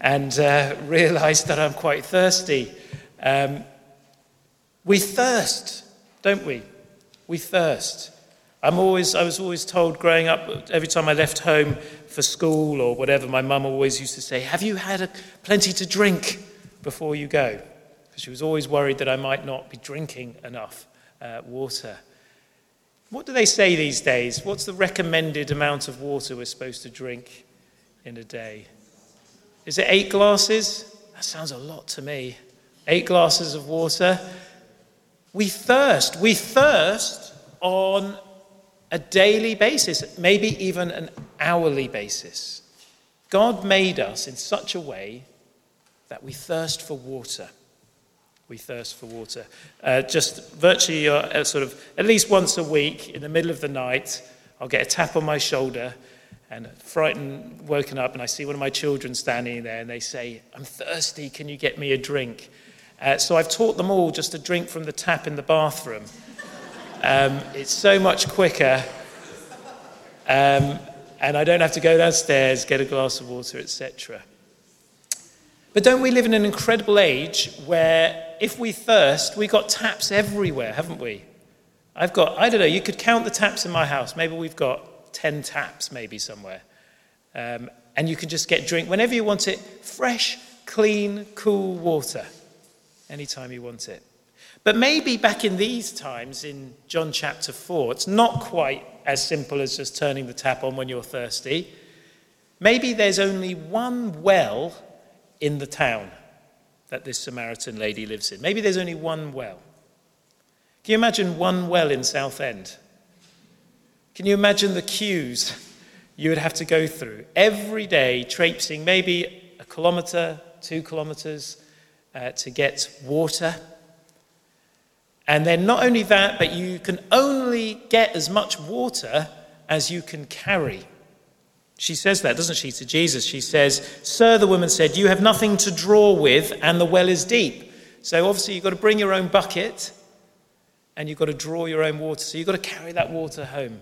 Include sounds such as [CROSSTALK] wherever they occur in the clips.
and uh, realized that I'm quite thirsty. Um, we thirst, don't we? We thirst. I'm always, I was always told growing up, every time I left home for school or whatever, my mum always used to say, Have you had a, plenty to drink before you go? Because she was always worried that I might not be drinking enough uh, water. What do they say these days? What's the recommended amount of water we're supposed to drink in a day? Is it eight glasses? That sounds a lot to me. Eight glasses of water. We thirst. We thirst on a daily basis, maybe even an hourly basis. God made us in such a way that we thirst for water we thirst for water. Uh, just virtually, uh, sort of, at least once a week in the middle of the night, I'll get a tap on my shoulder and frightened, woken up, and I see one of my children standing there, and they say, I'm thirsty, can you get me a drink? Uh, so I've taught them all just to drink from the tap in the bathroom. Um, it's so much quicker, um, and I don't have to go downstairs, get a glass of water, etc. But don't we live in an incredible age where if we thirst, we've got taps everywhere, haven't we? I've got, I don't know, you could count the taps in my house. Maybe we've got 10 taps, maybe somewhere. Um, and you can just get drink whenever you want it fresh, clean, cool water anytime you want it. But maybe back in these times, in John chapter 4, it's not quite as simple as just turning the tap on when you're thirsty. Maybe there's only one well in the town that this Samaritan lady lives in. Maybe there's only one well. Can you imagine one well in Southend? Can you imagine the queues you would have to go through every day, traipsing maybe a kilometre, two kilometres uh, to get water? And then not only that, but you can only get as much water as you can carry. She says that, doesn't she, to Jesus? She says, Sir, the woman said, You have nothing to draw with, and the well is deep. So obviously, you've got to bring your own bucket and you've got to draw your own water. So you've got to carry that water home.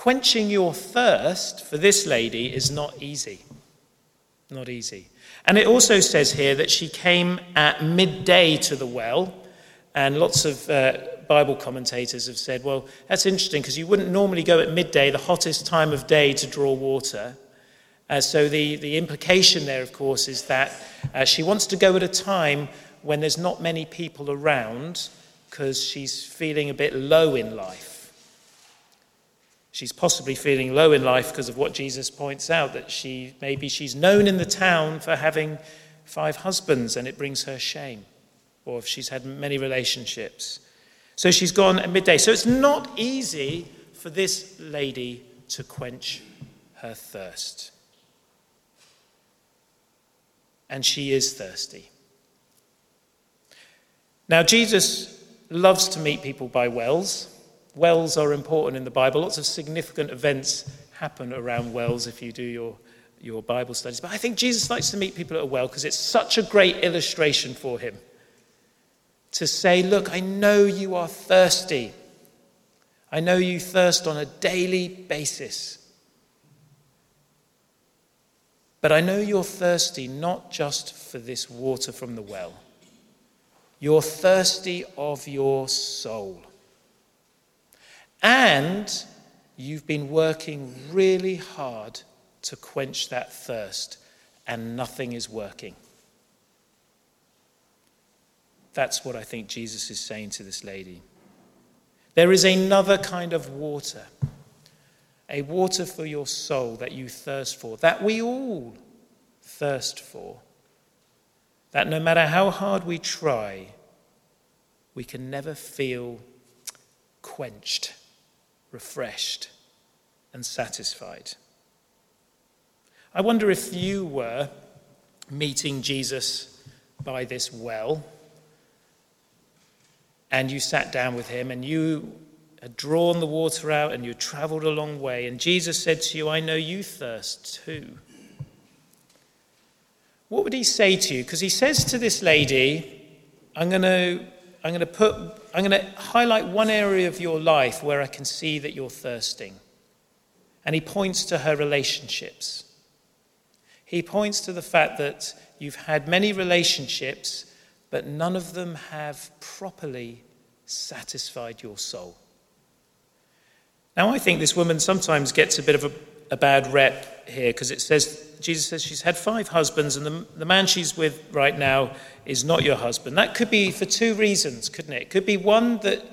Quenching your thirst for this lady is not easy. Not easy. And it also says here that she came at midday to the well, and lots of uh, Bible commentators have said, well, that's interesting because you wouldn't normally go at midday, the hottest time of day, to draw water. Uh, so the, the implication there, of course, is that uh, she wants to go at a time when there's not many people around because she's feeling a bit low in life. She's possibly feeling low in life because of what Jesus points out that she maybe she's known in the town for having five husbands and it brings her shame, or if she's had many relationships. So she's gone at midday. So it's not easy for this lady to quench her thirst. And she is thirsty. Now, Jesus loves to meet people by wells. Wells are important in the Bible. Lots of significant events happen around wells if you do your, your Bible studies. But I think Jesus likes to meet people at a well because it's such a great illustration for him to say, Look, I know you are thirsty. I know you thirst on a daily basis. But I know you're thirsty not just for this water from the well, you're thirsty of your soul. And you've been working really hard to quench that thirst, and nothing is working. That's what I think Jesus is saying to this lady. There is another kind of water, a water for your soul that you thirst for, that we all thirst for. That no matter how hard we try, we can never feel quenched, refreshed, and satisfied. I wonder if you were meeting Jesus by this well and you sat down with him and you had drawn the water out and you traveled a long way, and Jesus said to you, I know you thirst too. What would he say to you? Because he says to this lady, I'm going to. I'm going to put I'm going to highlight one area of your life where I can see that you're thirsting. And he points to her relationships. He points to the fact that you've had many relationships, but none of them have properly satisfied your soul. Now, I think this woman sometimes gets a bit of a, a bad rep here because it says, Jesus says she's had five husbands, and the, the man she's with right now is not your husband. That could be for two reasons, couldn't it? It could be one that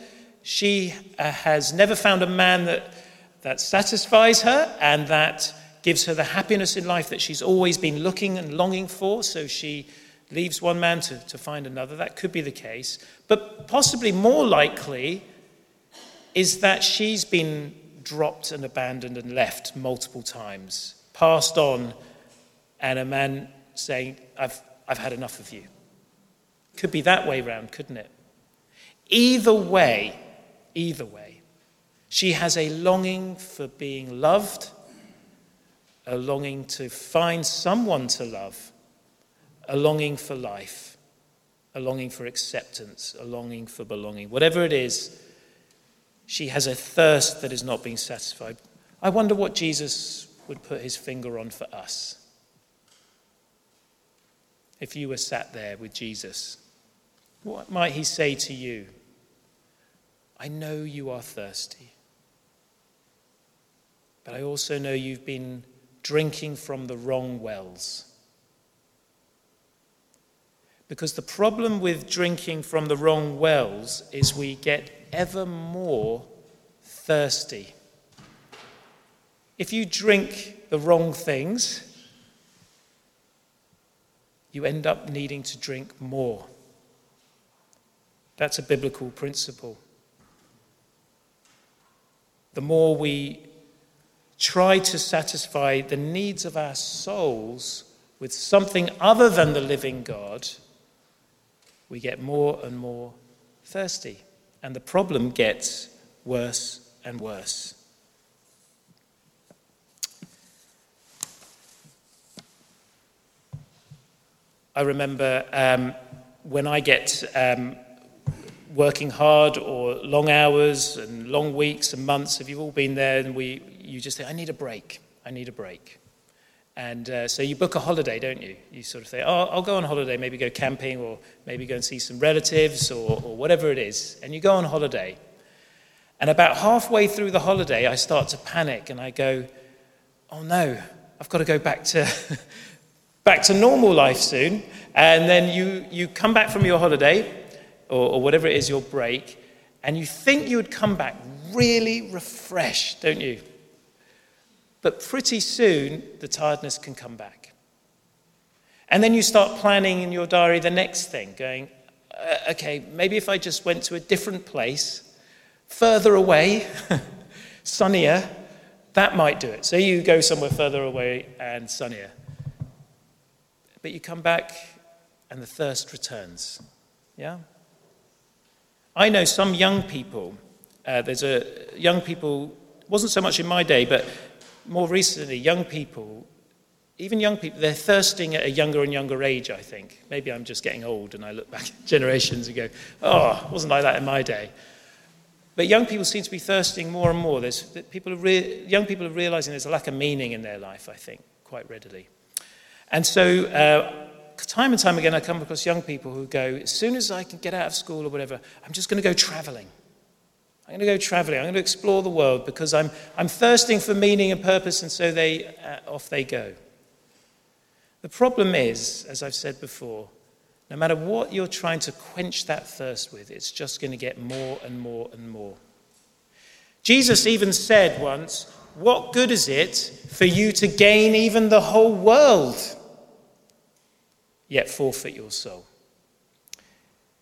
she uh, has never found a man that, that satisfies her and that gives her the happiness in life that she's always been looking and longing for, so she leaves one man to, to find another. That could be the case. But possibly more likely is that she's been dropped and abandoned and left multiple times, passed on, and a man saying, I've, I've had enough of you. Could be that way round, couldn't it? Either way, either way, she has a longing for being loved a longing to find someone to love, a longing for life, a longing for acceptance, a longing for belonging. Whatever it is, she has a thirst that is not being satisfied. I wonder what Jesus would put his finger on for us. If you were sat there with Jesus, what might he say to you? I know you are thirsty, but I also know you've been drinking from the wrong wells. Because the problem with drinking from the wrong wells is we get ever more thirsty. If you drink the wrong things, you end up needing to drink more. That's a biblical principle. The more we try to satisfy the needs of our souls with something other than the living God, we get more and more thirsty. And the problem gets worse and worse. I remember um, when I get um, working hard or long hours and long weeks and months, have you all been there? And we, you just say, I need a break. I need a break. And uh, so you book a holiday, don't you? You sort of say, oh, I'll go on holiday, maybe go camping or maybe go and see some relatives or, or whatever it is. And you go on holiday. And about halfway through the holiday, I start to panic and I go, oh no, I've got to go back to, [LAUGHS] back to normal life soon. And then you, you come back from your holiday or, or whatever it is, your break, and you think you would come back really refreshed, don't you? But pretty soon, the tiredness can come back. And then you start planning in your diary the next thing, going, uh, okay, maybe if I just went to a different place, further away, [LAUGHS] sunnier, that might do it. So you go somewhere further away and sunnier. But you come back and the thirst returns. Yeah? I know some young people, uh, there's a young people, wasn't so much in my day, but more recently, young people, even young people, they're thirsting at a younger and younger age, I think. Maybe I'm just getting old and I look back [LAUGHS] generations and go, oh, it wasn't like that in my day. But young people seem to be thirsting more and more. There's, people re- young people are realizing there's a lack of meaning in their life, I think, quite readily. And so uh, time and time again, I come across young people who go, as soon as I can get out of school or whatever, I'm just going to go traveling. I'm going to go traveling. I'm going to explore the world because I'm, I'm thirsting for meaning and purpose, and so they, uh, off they go. The problem is, as I've said before, no matter what you're trying to quench that thirst with, it's just going to get more and more and more. Jesus even said once, What good is it for you to gain even the whole world? Yet forfeit your soul.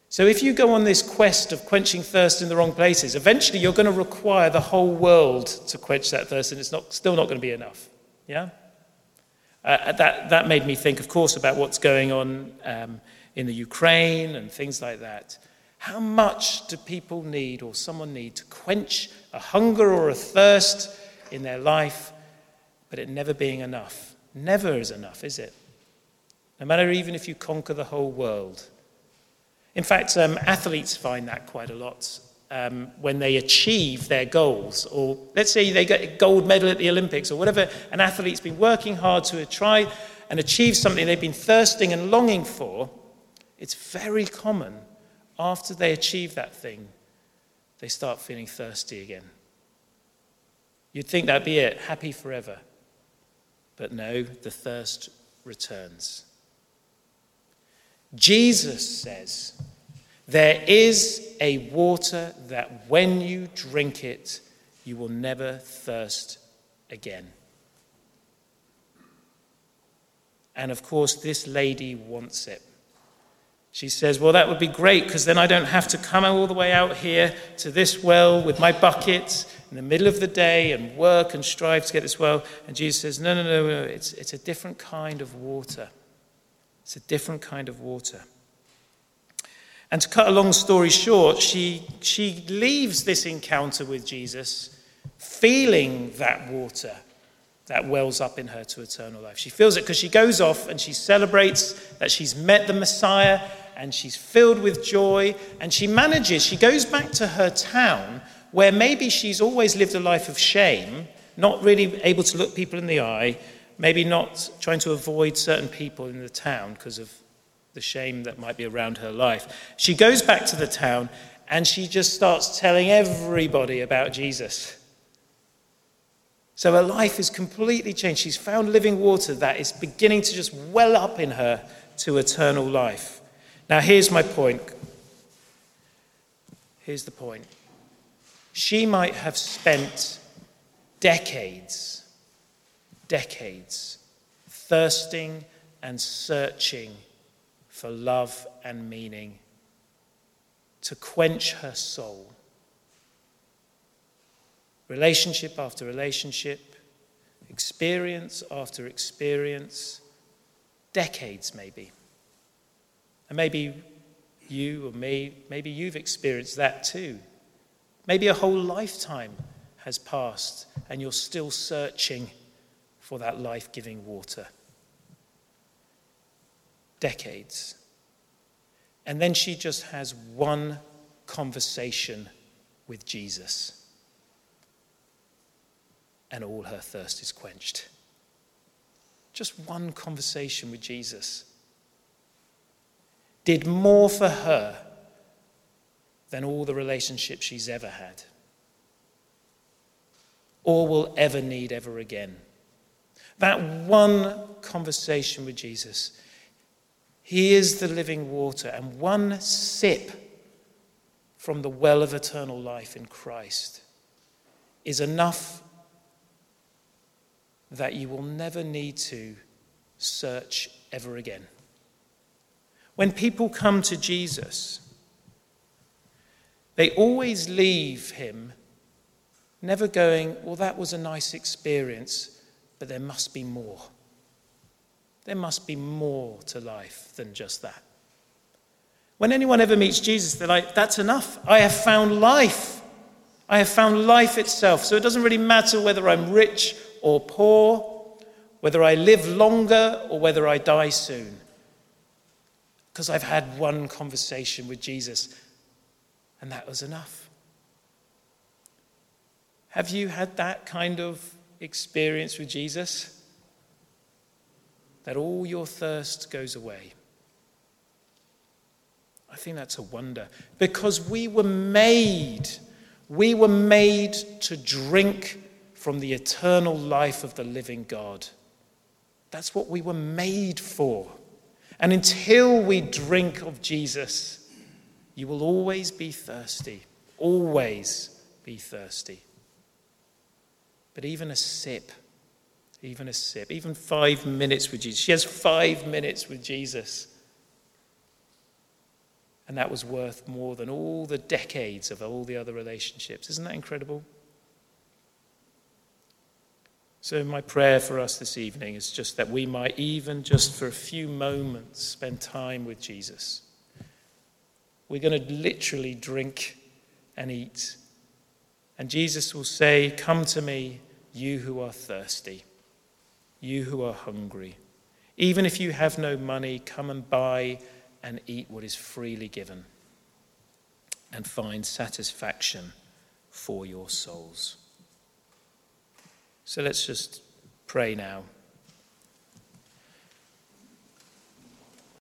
So, if you go on this quest of quenching thirst in the wrong places, eventually you're going to require the whole world to quench that thirst, and it's not, still not going to be enough. Yeah? Uh, that, that made me think, of course, about what's going on um, in the Ukraine and things like that. How much do people need, or someone need, to quench a hunger or a thirst in their life, but it never being enough? Never is enough, is it? No matter even if you conquer the whole world. In fact, um, athletes find that quite a lot um, when they achieve their goals. Or let's say they get a gold medal at the Olympics or whatever, an athlete's been working hard to try and achieve something they've been thirsting and longing for, it's very common after they achieve that thing, they start feeling thirsty again. You'd think that'd be it, happy forever. But no, the thirst returns. Jesus says, There is a water that when you drink it, you will never thirst again. And of course, this lady wants it. She says, Well, that would be great because then I don't have to come all the way out here to this well with my bucket in the middle of the day and work and strive to get this well. And Jesus says, No, no, no, no. It's, it's a different kind of water. It's a different kind of water. And to cut a long story short, she, she leaves this encounter with Jesus feeling that water that wells up in her to eternal life. She feels it because she goes off and she celebrates that she's met the Messiah and she's filled with joy and she manages, she goes back to her town where maybe she's always lived a life of shame, not really able to look people in the eye, maybe not trying to avoid certain people in the town because of the shame that might be around her life. She goes back to the town and she just starts telling everybody about Jesus. So her life is completely changed. She's found living water that is beginning to just well up in her to eternal life. Now, here's my point. Here's the point. She might have spent decades, decades, thirsting and searching for love and meaning to quench her soul relationship after relationship, experience after experience, decades maybe. And maybe you or me, maybe you've experienced that too. Maybe a whole lifetime has passed and you're still searching for that life giving water. Decades. And then she just has one conversation with Jesus and all her thirst is quenched. Just one conversation with Jesus did more for her than all the relationships she's ever had or will ever need ever again. That one conversation with Jesus, He is the living water, and one sip from the well of eternal life in Christ is enough that you will never need to search ever again. When people come to Jesus, they always leave him never going, Well, that was a nice experience, but there must be more. There must be more to life than just that. When anyone ever meets Jesus, they're like, That's enough. I have found life. I have found life itself. So it doesn't really matter whether I'm rich or poor, whether I live longer or whether I die soon. Because I've had one conversation with Jesus, and that was enough. Have you had that kind of experience with Jesus? That all your thirst goes away. I think that's a wonder because we were made, we were made to drink from the eternal life of the living God. That's what we were made for. And until we drink of Jesus, you will always be thirsty. Always be thirsty. But even a sip, even a sip, even five minutes with Jesus. She has five minutes with Jesus. And that was worth more than all the decades of all the other relationships. Isn't that incredible? So, my prayer for us this evening is just that we might, even just for a few moments, spend time with Jesus. We're going to literally drink and eat. And Jesus will say, Come to me, you who are thirsty, you who are hungry. Even if you have no money, come and buy and eat what is freely given and find satisfaction for your souls. So let's just pray now.